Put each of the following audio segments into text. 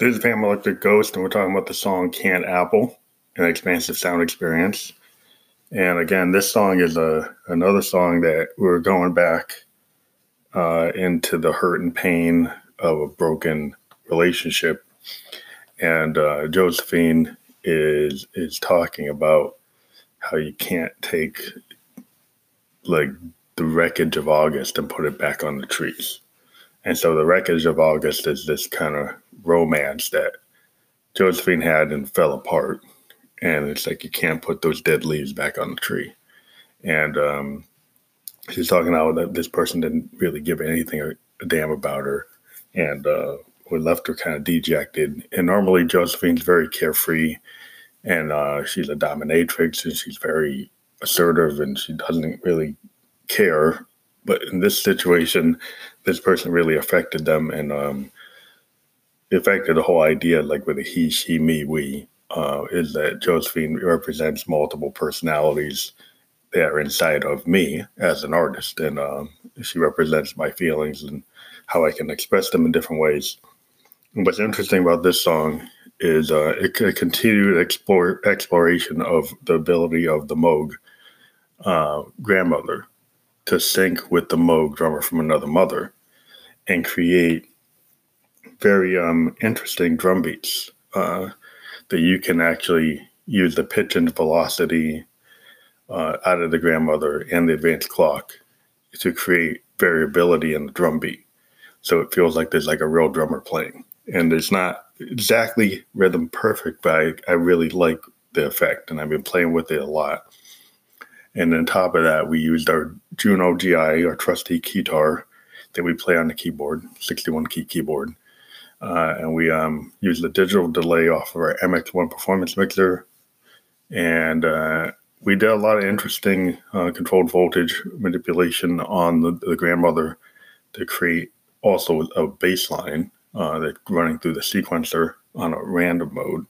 This is Phantom Electric Ghost, and we're talking about the song Can't Apple, an expansive sound experience. And again, this song is a another song that we're going back uh, into the hurt and pain of a broken relationship. And uh, Josephine is is talking about how you can't take like the wreckage of August and put it back on the trees. And so the wreckage of August is this kind of romance that Josephine had and fell apart. And it's like you can't put those dead leaves back on the tree. And um, she's talking about that this person didn't really give anything a, a damn about her. And uh, we left her kind of dejected. And normally Josephine's very carefree and uh, she's a dominatrix and she's very assertive and she doesn't really care. But in this situation, this person really affected them and um, affected the whole idea, like with a he, she, me, we, uh, is that Josephine represents multiple personalities that are inside of me as an artist. And um, she represents my feelings and how I can express them in different ways. And what's interesting about this song is uh, it, a continued explore, exploration of the ability of the Moog uh, grandmother to sync with the Moog drummer from another mother and create very um, interesting drum beats uh, that you can actually use the pitch and velocity uh, out of the grandmother and the advanced clock to create variability in the drum beat. So it feels like there's like a real drummer playing. And it's not exactly rhythm perfect, but I, I really like the effect and I've been playing with it a lot. And on top of that, we used our Juno GI, our trusty keytar that we play on the keyboard, 61 key keyboard. Uh, and we um, used the digital delay off of our MX1 performance mixer. And uh, we did a lot of interesting uh, controlled voltage manipulation on the, the, grandmother to create also a bass line uh, that's running through the sequencer on a random mode.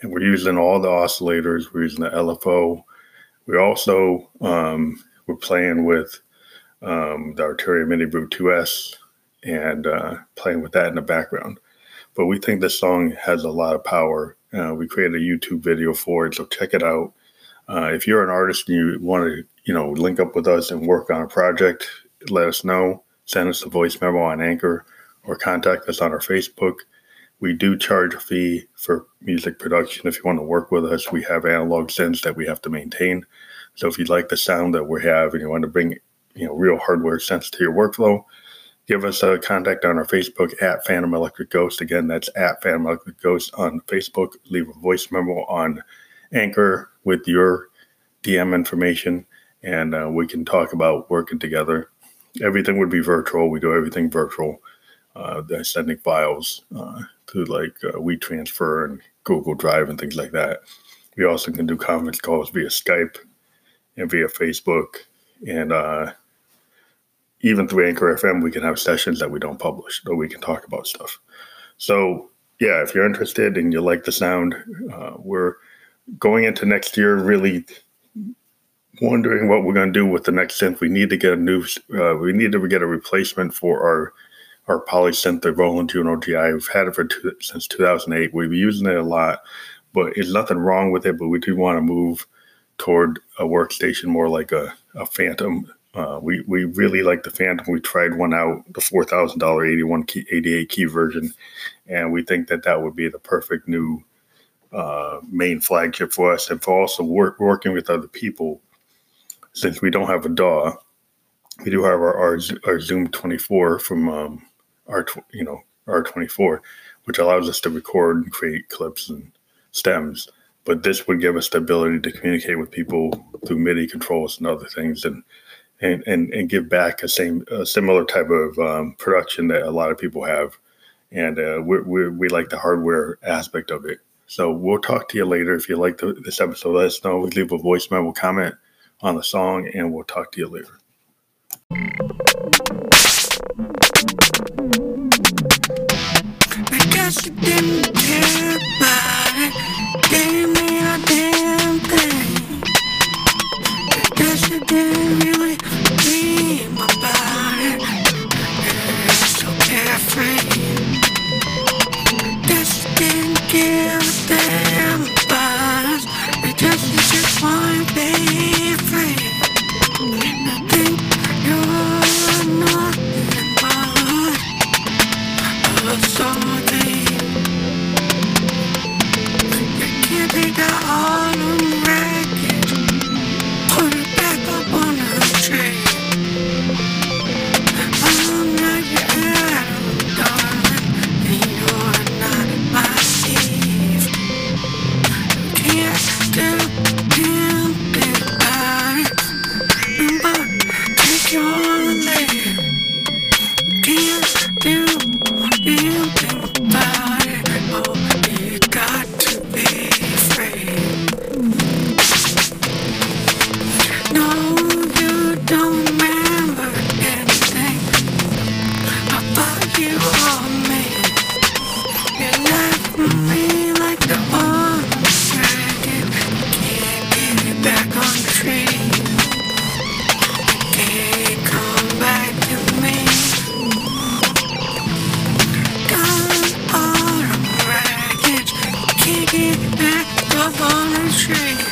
And we're using all the oscillators, we're using the LFO. We also um, we're playing with um, the Arturia Mini Brute 2S and uh, playing with that in the background. But we think this song has a lot of power. Uh, we created a YouTube video for it, so check it out. Uh, if you're an artist and you want to, you know, link up with us and work on a project, let us know. Send us a voice memo on Anchor or contact us on our Facebook. We do charge a fee for music production. If you want to work with us, we have analog synths that we have to maintain. So if you like the sound that we have and you want to bring, you know, real hardware sense to your workflow, give us a contact on our Facebook at Phantom Electric Ghost. Again, that's at Phantom Electric Ghost on Facebook. Leave a voice memo on Anchor with your DM information, and uh, we can talk about working together. Everything would be virtual. We do everything virtual. Uh, sending files uh, through like uh, WeTransfer and Google Drive and things like that. We also can do conference calls via Skype and via Facebook and uh, even through Anchor FM, we can have sessions that we don't publish, or we can talk about stuff. So, yeah, if you're interested and you like the sound, uh, we're going into next year really wondering what we're going to do with the next synth. We need to get a new, uh, we need to get a replacement for our our polysynth, the Roland Juno GI. We've had it for two, since 2008. We've been using it a lot, but there's nothing wrong with it. But we do want to move toward a workstation more like a, a Fantom uh, we we really like the Fantom. We tried one out, the four thousand dollar eighty one key eighty eight key version, and we think that that would be the perfect new uh, main flagship for us, and for also work, working with other people. Since we don't have a DAW, we do have our our, our Zoom twenty four from um, our you know R twenty four, which allows us to record and create clips and stems. But this would give us the ability to communicate with people through MIDI controls and other things, and and, and, and give back a same a similar type of um, production that a lot of people have, and uh, we we we like the hardware aspect of it. So we'll talk to you later. If you like the, this episode, let us know. Leave a voice memo comment on the song, and we'll talk to you later. she didn't care about it. Gave me a damn thing. That she didn't really dream about it. So carefree. That she didn't care. don't remember anything you or me. You left me like the. Can't get back on the tree. Can't come back to me. Gone the. Can't get back up on the tree.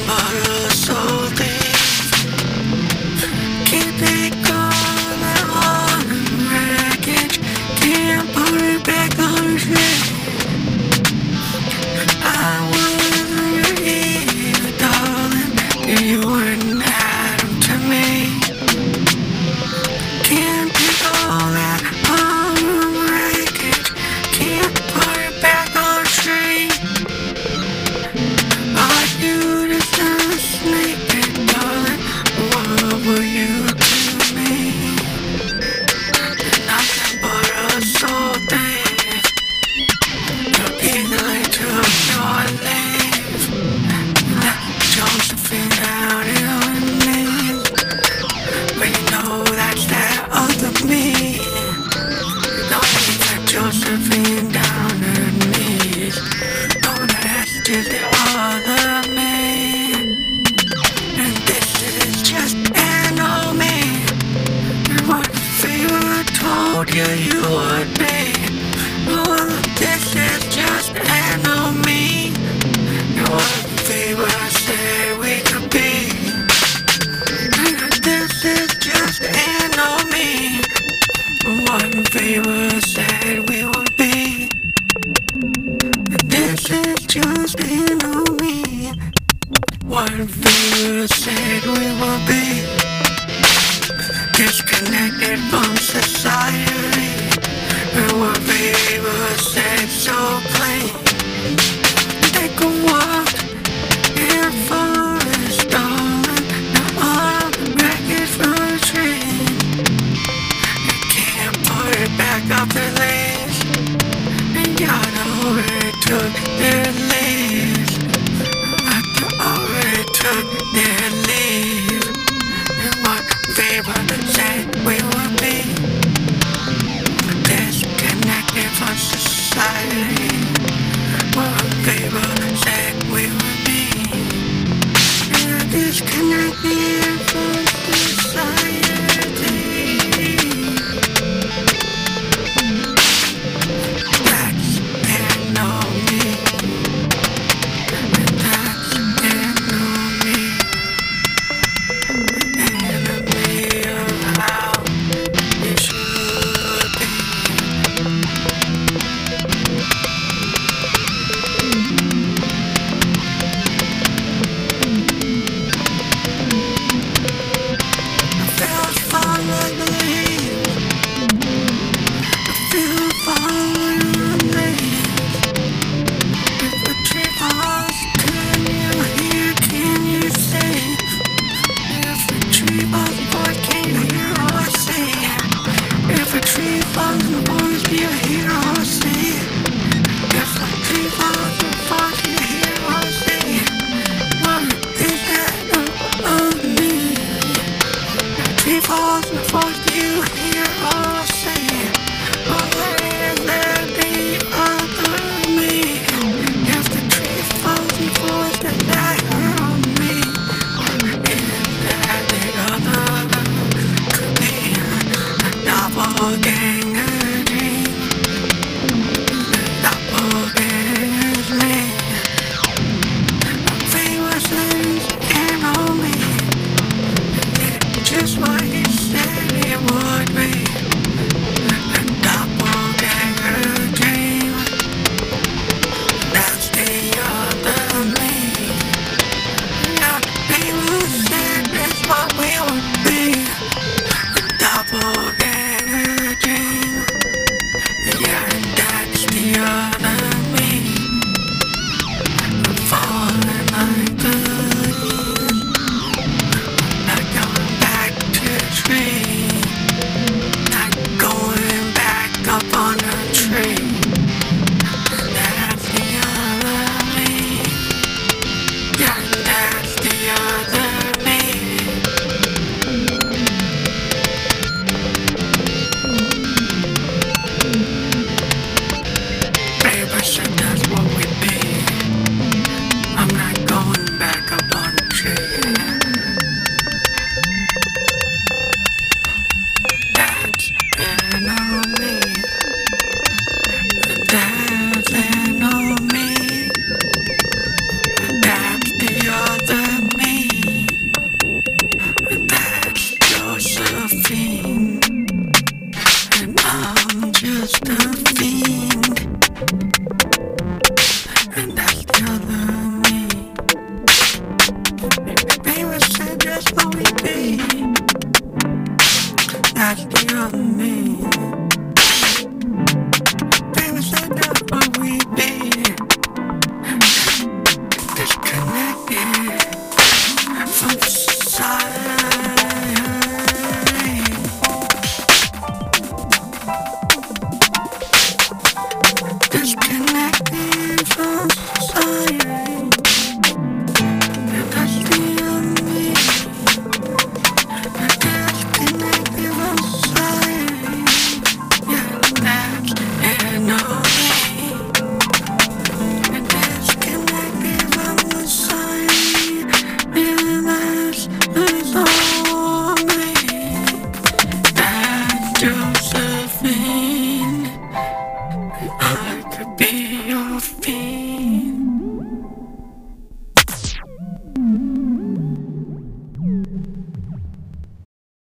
should be the doppelganger